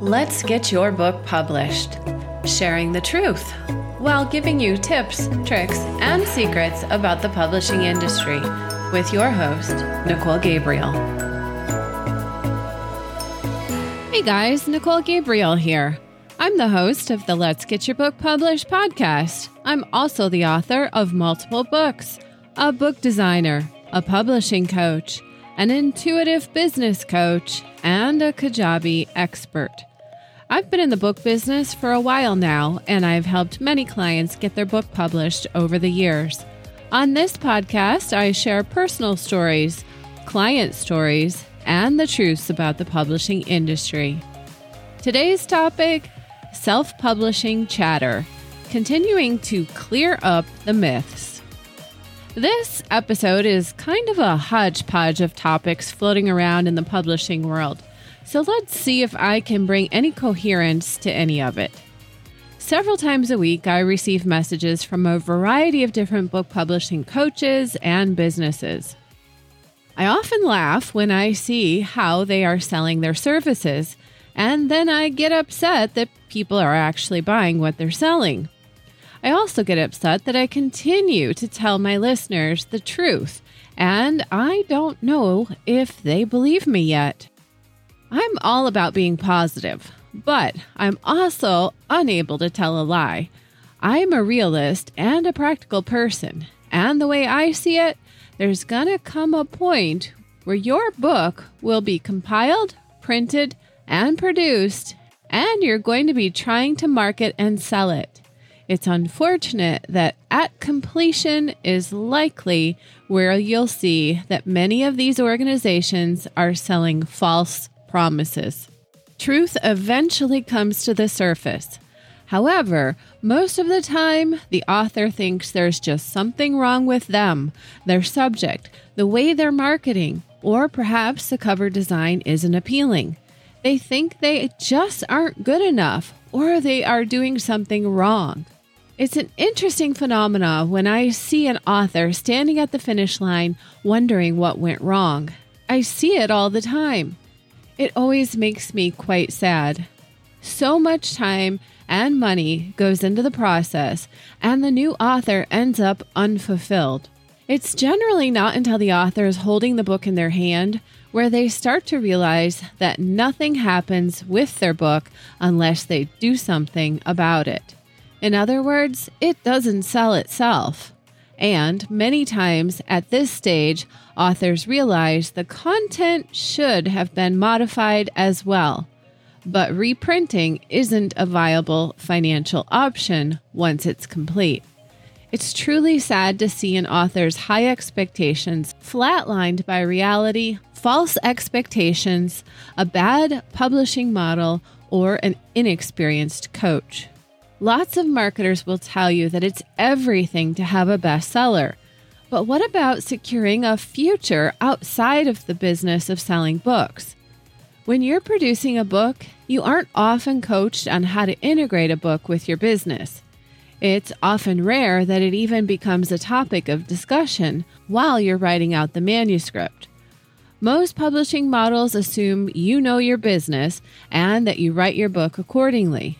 Let's get your book published, sharing the truth while giving you tips, tricks, and secrets about the publishing industry with your host, Nicole Gabriel. Hey guys, Nicole Gabriel here. I'm the host of the Let's Get Your Book Published podcast. I'm also the author of multiple books, a book designer, a publishing coach, an intuitive business coach, and a Kajabi expert. I've been in the book business for a while now, and I've helped many clients get their book published over the years. On this podcast, I share personal stories, client stories, and the truths about the publishing industry. Today's topic self publishing chatter, continuing to clear up the myths. This episode is kind of a hodgepodge of topics floating around in the publishing world. So let's see if I can bring any coherence to any of it. Several times a week, I receive messages from a variety of different book publishing coaches and businesses. I often laugh when I see how they are selling their services, and then I get upset that people are actually buying what they're selling. I also get upset that I continue to tell my listeners the truth, and I don't know if they believe me yet. I'm all about being positive, but I'm also unable to tell a lie. I'm a realist and a practical person, and the way I see it, there's gonna come a point where your book will be compiled, printed, and produced, and you're going to be trying to market and sell it. It's unfortunate that at completion is likely where you'll see that many of these organizations are selling false promises. Truth eventually comes to the surface. However, most of the time, the author thinks there's just something wrong with them, their subject, the way they're marketing, or perhaps the cover design isn't appealing. They think they just aren't good enough, or they are doing something wrong. It's an interesting phenomenon when I see an author standing at the finish line wondering what went wrong. I see it all the time. It always makes me quite sad. So much time and money goes into the process, and the new author ends up unfulfilled. It's generally not until the author is holding the book in their hand where they start to realize that nothing happens with their book unless they do something about it. In other words, it doesn't sell itself. And many times at this stage, authors realize the content should have been modified as well. But reprinting isn't a viable financial option once it's complete. It's truly sad to see an author's high expectations flatlined by reality, false expectations, a bad publishing model, or an inexperienced coach. Lots of marketers will tell you that it's everything to have a bestseller. But what about securing a future outside of the business of selling books? When you're producing a book, you aren't often coached on how to integrate a book with your business. It's often rare that it even becomes a topic of discussion while you're writing out the manuscript. Most publishing models assume you know your business and that you write your book accordingly.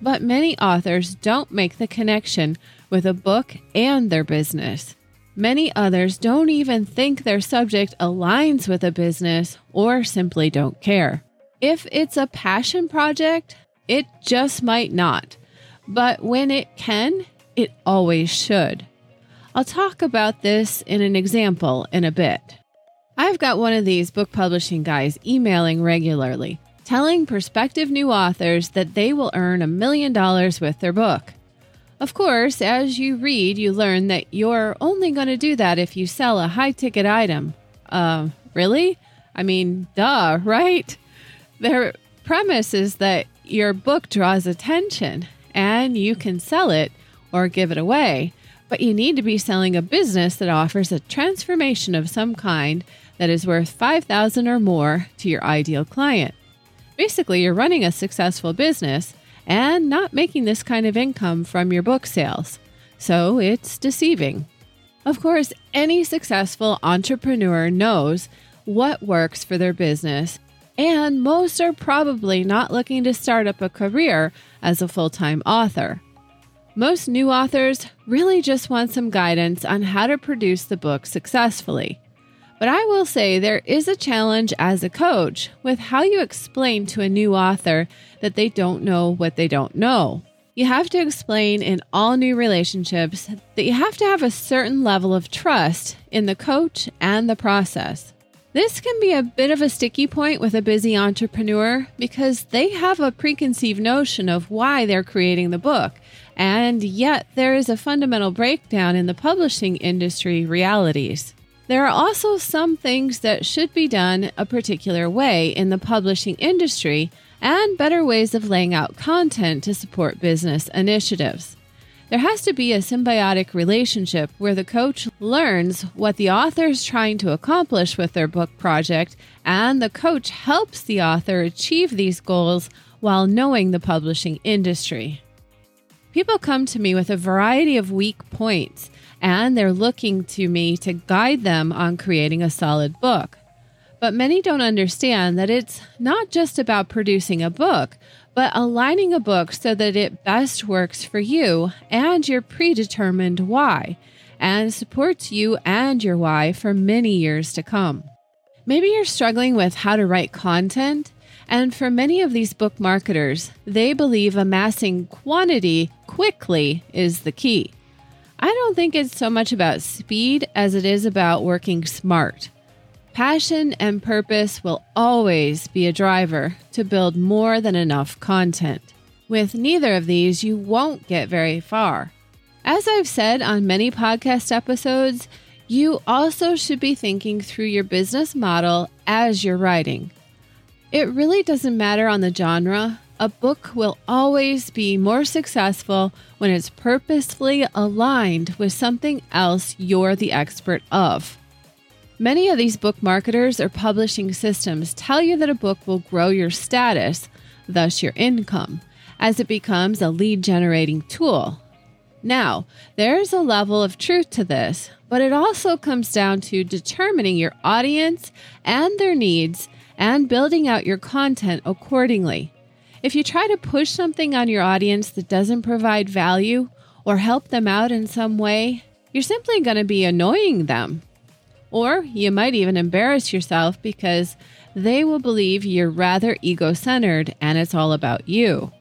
But many authors don't make the connection with a book and their business. Many others don't even think their subject aligns with a business or simply don't care. If it's a passion project, it just might not. But when it can, it always should. I'll talk about this in an example in a bit. I've got one of these book publishing guys emailing regularly telling prospective new authors that they will earn a million dollars with their book. Of course, as you read, you learn that you're only going to do that if you sell a high ticket item. Uh, really? I mean, duh, right? Their premise is that your book draws attention and you can sell it or give it away, but you need to be selling a business that offers a transformation of some kind that is worth 5000 or more to your ideal client. Basically, you're running a successful business and not making this kind of income from your book sales. So it's deceiving. Of course, any successful entrepreneur knows what works for their business and most are probably not looking to start up a career as a full time author. Most new authors really just want some guidance on how to produce the book successfully. But I will say there is a challenge as a coach with how you explain to a new author that they don't know what they don't know. You have to explain in all new relationships that you have to have a certain level of trust in the coach and the process. This can be a bit of a sticky point with a busy entrepreneur because they have a preconceived notion of why they're creating the book, and yet there is a fundamental breakdown in the publishing industry realities. There are also some things that should be done a particular way in the publishing industry and better ways of laying out content to support business initiatives. There has to be a symbiotic relationship where the coach learns what the author is trying to accomplish with their book project, and the coach helps the author achieve these goals while knowing the publishing industry. People come to me with a variety of weak points and they're looking to me to guide them on creating a solid book. But many don't understand that it's not just about producing a book, but aligning a book so that it best works for you and your predetermined why, and supports you and your why for many years to come. Maybe you're struggling with how to write content, and for many of these book marketers, they believe amassing quantity quickly is the key. I don't think it's so much about speed as it is about working smart. Passion and purpose will always be a driver to build more than enough content. With neither of these, you won't get very far. As I've said on many podcast episodes, you also should be thinking through your business model as you're writing. It really doesn't matter on the genre a book will always be more successful when it's purposefully aligned with something else you're the expert of. Many of these book marketers or publishing systems tell you that a book will grow your status, thus your income, as it becomes a lead generating tool. Now, there's a level of truth to this, but it also comes down to determining your audience and their needs and building out your content accordingly. If you try to push something on your audience that doesn't provide value or help them out in some way, you're simply going to be annoying them. Or you might even embarrass yourself because they will believe you're rather ego centered and it's all about you.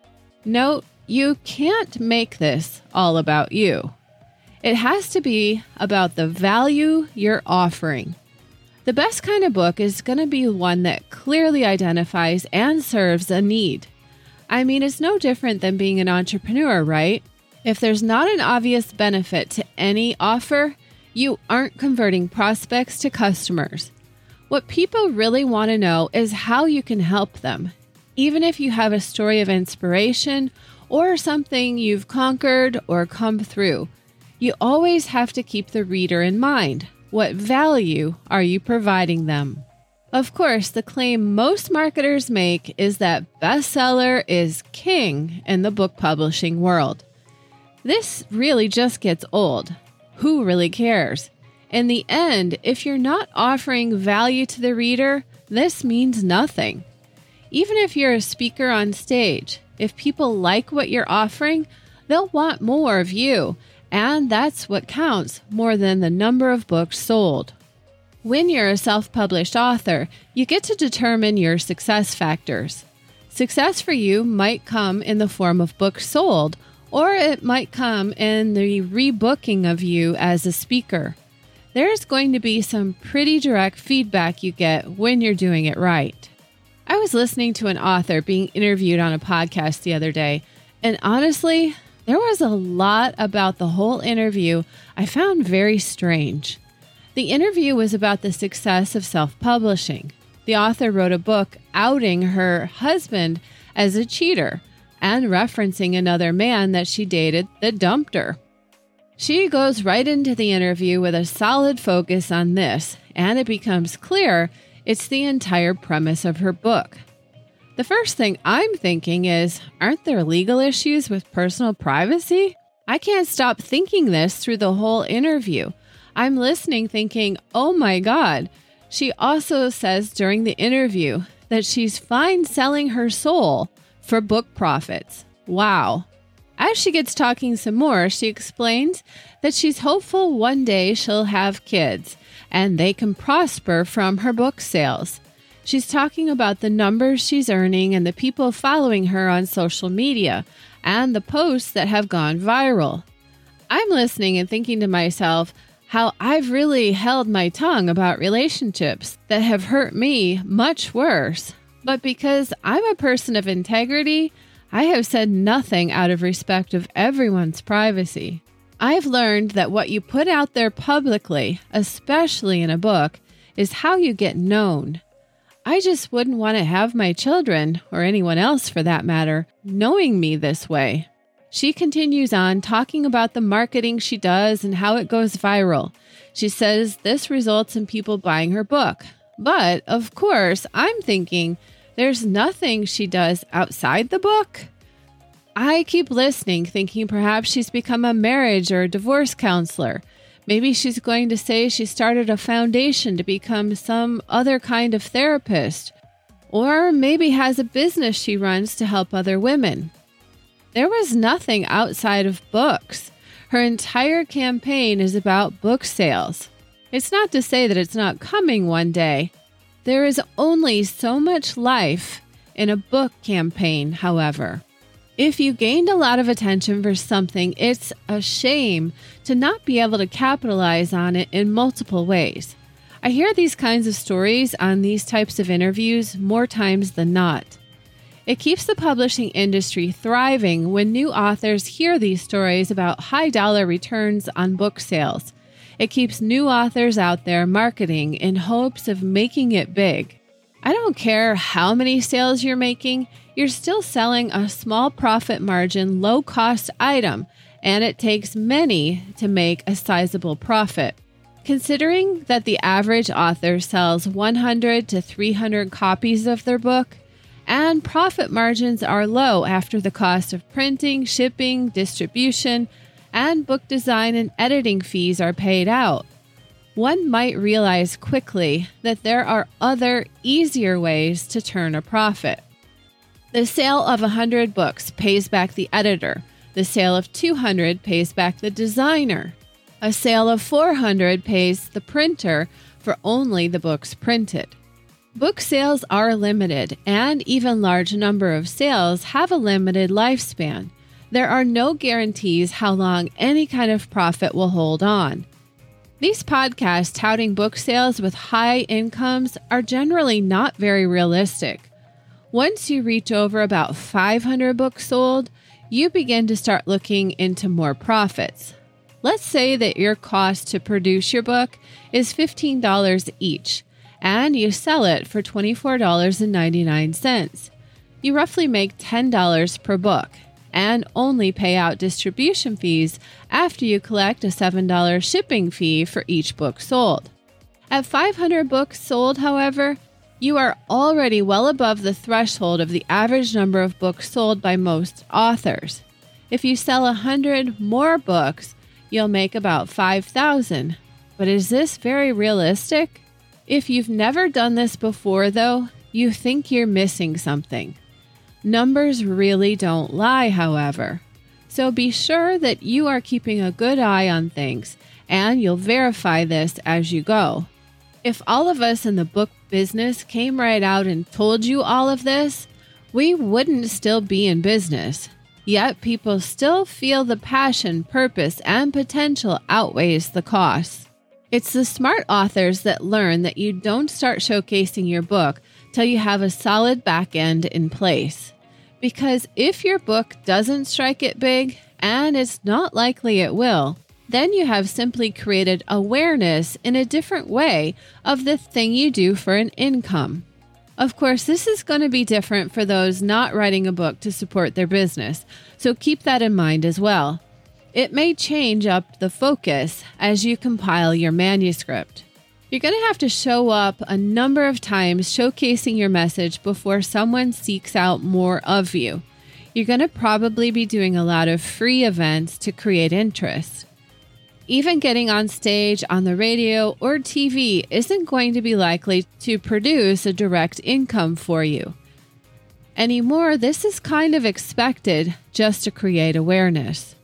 Note, you can't make this all about you. It has to be about the value you're offering. The best kind of book is going to be one that clearly identifies and serves a need. I mean, it's no different than being an entrepreneur, right? If there's not an obvious benefit to any offer, you aren't converting prospects to customers. What people really want to know is how you can help them. Even if you have a story of inspiration or something you've conquered or come through, you always have to keep the reader in mind. What value are you providing them? Of course, the claim most marketers make is that bestseller is king in the book publishing world. This really just gets old. Who really cares? In the end, if you're not offering value to the reader, this means nothing. Even if you're a speaker on stage, if people like what you're offering, they'll want more of you, and that's what counts more than the number of books sold. When you're a self published author, you get to determine your success factors. Success for you might come in the form of books sold, or it might come in the rebooking of you as a speaker. There's going to be some pretty direct feedback you get when you're doing it right. I was listening to an author being interviewed on a podcast the other day, and honestly, there was a lot about the whole interview I found very strange. The interview was about the success of self publishing. The author wrote a book outing her husband as a cheater and referencing another man that she dated that dumped her. She goes right into the interview with a solid focus on this, and it becomes clear it's the entire premise of her book. The first thing I'm thinking is aren't there legal issues with personal privacy? I can't stop thinking this through the whole interview. I'm listening thinking, oh my God. She also says during the interview that she's fine selling her soul for book profits. Wow. As she gets talking some more, she explains that she's hopeful one day she'll have kids and they can prosper from her book sales. She's talking about the numbers she's earning and the people following her on social media and the posts that have gone viral. I'm listening and thinking to myself how I've really held my tongue about relationships that have hurt me much worse. But because I'm a person of integrity, I have said nothing out of respect of everyone's privacy. I've learned that what you put out there publicly, especially in a book, is how you get known. I just wouldn't want to have my children, or anyone else for that matter, knowing me this way. She continues on talking about the marketing she does and how it goes viral. She says this results in people buying her book. But, of course, I'm thinking there's nothing she does outside the book. I keep listening, thinking perhaps she's become a marriage or a divorce counselor. Maybe she's going to say she started a foundation to become some other kind of therapist. Or maybe has a business she runs to help other women. There was nothing outside of books. Her entire campaign is about book sales. It's not to say that it's not coming one day, there is only so much life in a book campaign, however. If you gained a lot of attention for something, it's a shame to not be able to capitalize on it in multiple ways. I hear these kinds of stories on these types of interviews more times than not. It keeps the publishing industry thriving when new authors hear these stories about high dollar returns on book sales it keeps new authors out there marketing in hopes of making it big. I don't care how many sales you're making, you're still selling a small profit margin, low cost item, and it takes many to make a sizable profit. Considering that the average author sells 100 to 300 copies of their book, and profit margins are low after the cost of printing, shipping, distribution, and book design and editing fees are paid out. One might realize quickly that there are other, easier ways to turn a profit. The sale of 100 books pays back the editor. The sale of 200 pays back the designer. A sale of 400 pays the printer for only the books printed. Book sales are limited, and even large number of sales have a limited lifespan there are no guarantees how long any kind of profit will hold on. These podcasts touting book sales with high incomes are generally not very realistic. Once you reach over about 500 books sold, you begin to start looking into more profits. Let's say that your cost to produce your book is $15 each, and you sell it for $24.99. You roughly make $10 per book, and only pay out distribution fees after you collect a $7 shipping fee for each book sold. At 500 books sold, however, you are already well above the threshold of the average number of books sold by most authors. If you sell 100 more books, you'll make about 5,000. But is this very realistic? If you've never done this before, though, you think you're missing something. Numbers really don't lie, however. So be sure that you are keeping a good eye on things, and you'll verify this as you go. If all of us in the book business came right out and told you all of this, we wouldn't still be in business. Yet people still feel the passion, purpose, and potential outweighs the costs. It's the smart authors that learn that you don't start showcasing your book till you have a solid back end in place. Because if your book doesn't strike it big, and it's not likely it will, then you have simply created awareness in a different way of the thing you do for an income. Of course, this is going to be different for those not writing a book to support their business, so keep that in mind as well. It may change up the focus as you compile your manuscript. You're going to have to show up a number of times showcasing your message before someone seeks out more of you. You're going to probably be doing a lot of free events to create interest. even getting on stage on the radio or TV isn't going to be likely to produce a direct income for you. Anymore, this is kind of expected just to create awareness.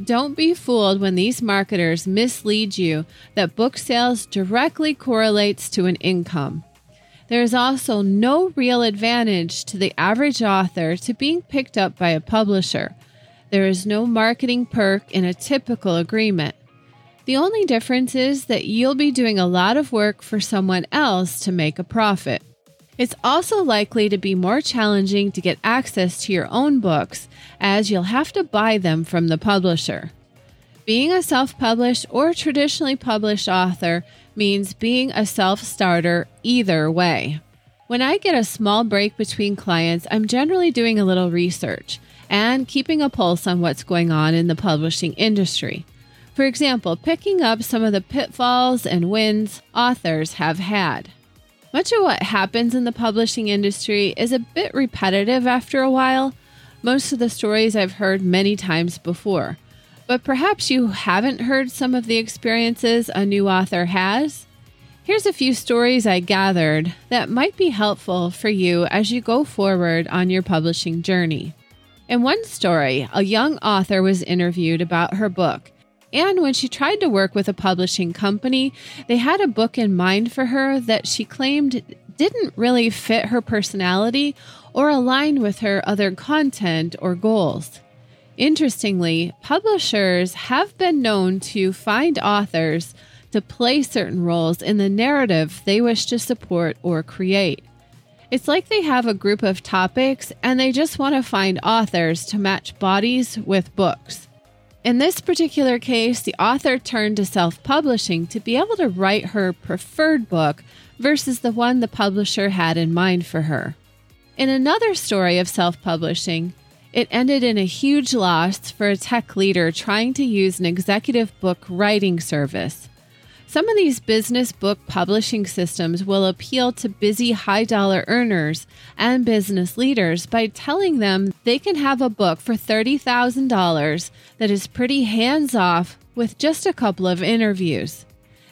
Don't be fooled when these marketers mislead you that book sales directly correlates to an income. There is also no real advantage to the average author to being picked up by a publisher. There is no marketing perk in a typical agreement. The only difference is that you'll be doing a lot of work for someone else to make a profit. It's also likely to be more challenging to get access to your own books, as you'll have to buy them from the publisher. Being a self published or traditionally published author means being a self starter either way. When I get a small break between clients, I'm generally doing a little research and keeping a pulse on what's going on in the publishing industry. For example, picking up some of the pitfalls and wins authors have had. Much of what happens in the publishing industry is a bit repetitive after a while. Most of the stories I've heard many times before. But perhaps you haven't heard some of the experiences a new author has. Here's a few stories I gathered that might be helpful for you as you go forward on your publishing journey. In one story, a young author was interviewed about her book and when she tried to work with a publishing company, they had a book in mind for her that she claimed didn't really fit her personality or align with her other content or goals. Interestingly, publishers have been known to find authors to play certain roles in the narrative they wish to support or create. It's like they have a group of topics and they just want to find authors to match bodies with books. In this particular case, the author turned to self publishing to be able to write her preferred book versus the one the publisher had in mind for her. In another story of self publishing, it ended in a huge loss for a tech leader trying to use an executive book writing service. Some of these business book publishing systems will appeal to busy high dollar earners and business leaders by telling them they can have a book for $30,000 that is pretty hands off with just a couple of interviews.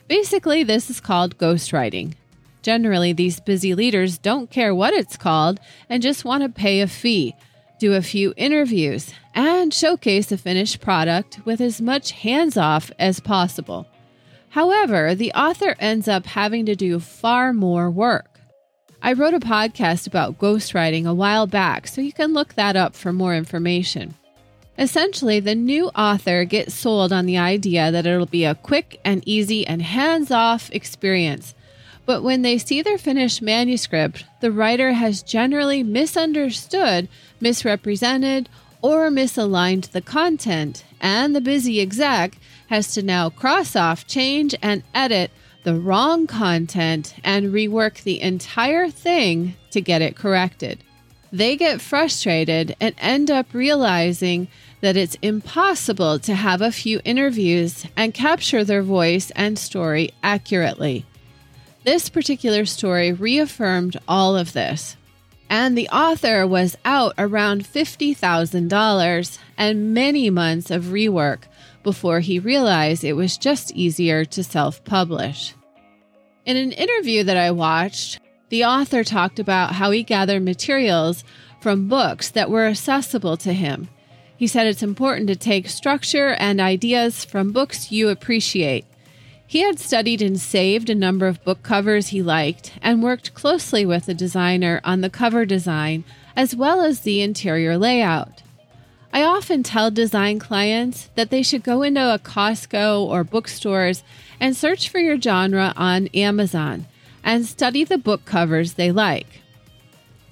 Basically, this is called ghostwriting. Generally, these busy leaders don't care what it's called and just want to pay a fee, do a few interviews, and showcase a finished product with as much hands off as possible. However, the author ends up having to do far more work. I wrote a podcast about ghostwriting a while back, so you can look that up for more information. Essentially, the new author gets sold on the idea that it'll be a quick and easy and hands off experience. But when they see their finished manuscript, the writer has generally misunderstood, misrepresented, or misaligned the content, and the busy exec has to now cross off, change, and edit the wrong content and rework the entire thing to get it corrected. They get frustrated and end up realizing that it's impossible to have a few interviews and capture their voice and story accurately. This particular story reaffirmed all of this. And the author was out around $50,000 and many months of rework before he realized it was just easier to self publish. In an interview that I watched, the author talked about how he gathered materials from books that were accessible to him. He said it's important to take structure and ideas from books you appreciate. He had studied and saved a number of book covers he liked and worked closely with the designer on the cover design as well as the interior layout. I often tell design clients that they should go into a Costco or bookstores and search for your genre on Amazon and study the book covers they like.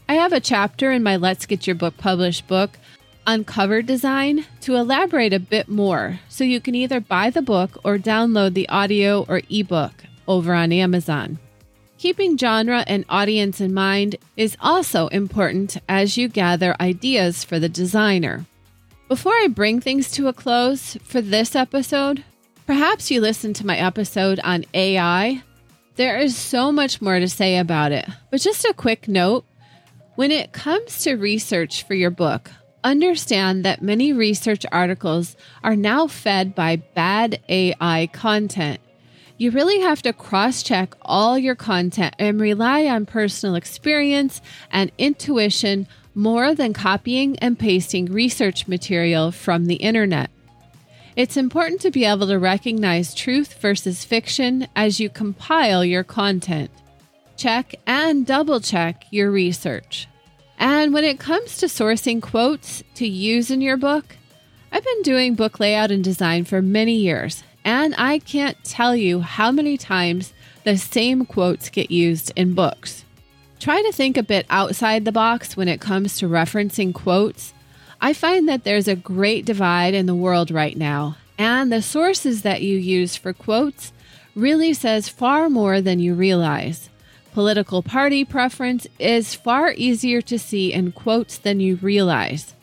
I have a chapter in my Let's Get Your Book Published book on cover design to elaborate a bit more so you can either buy the book or download the audio or ebook over on Amazon. Keeping genre and audience in mind is also important as you gather ideas for the designer. Before I bring things to a close for this episode, perhaps you listened to my episode on AI. There is so much more to say about it, but just a quick note when it comes to research for your book, Understand that many research articles are now fed by bad AI content. You really have to cross check all your content and rely on personal experience and intuition more than copying and pasting research material from the internet. It's important to be able to recognize truth versus fiction as you compile your content. Check and double check your research. And when it comes to sourcing quotes to use in your book, I've been doing book layout and design for many years, and I can't tell you how many times the same quotes get used in books. Try to think a bit outside the box when it comes to referencing quotes. I find that there's a great divide in the world right now, and the sources that you use for quotes really says far more than you realize. Political party preference is far easier to see in quotes than you realize.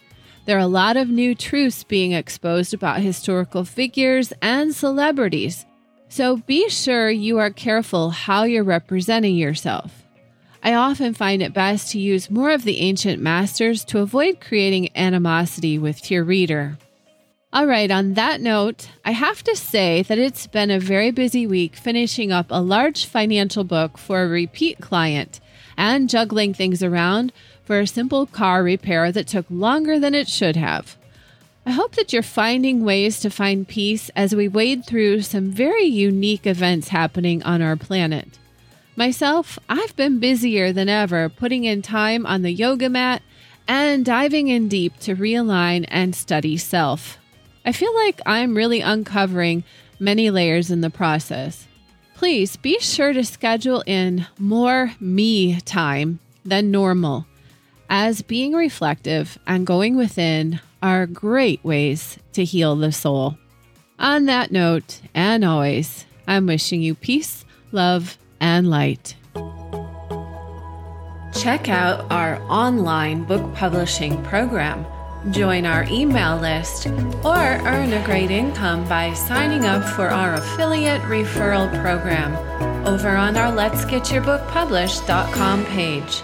There are a lot of new truths being exposed about historical figures and celebrities, so be sure you are careful how you're representing yourself. I often find it best to use more of the ancient masters to avoid creating animosity with your reader. All right, on that note, I have to say that it's been a very busy week finishing up a large financial book for a repeat client and juggling things around for a simple car repair that took longer than it should have. I hope that you're finding ways to find peace as we wade through some very unique events happening on our planet. Myself, I've been busier than ever putting in time on the yoga mat and diving in deep to realign and study self. I feel like I'm really uncovering many layers in the process. Please be sure to schedule in more me time than normal, as being reflective and going within are great ways to heal the soul. On that note, and always, I'm wishing you peace, love, and light. Check out our online book publishing program. Join our email list or earn a great income by signing up for our affiliate referral program over on our Let's Get Your Book Published.com page.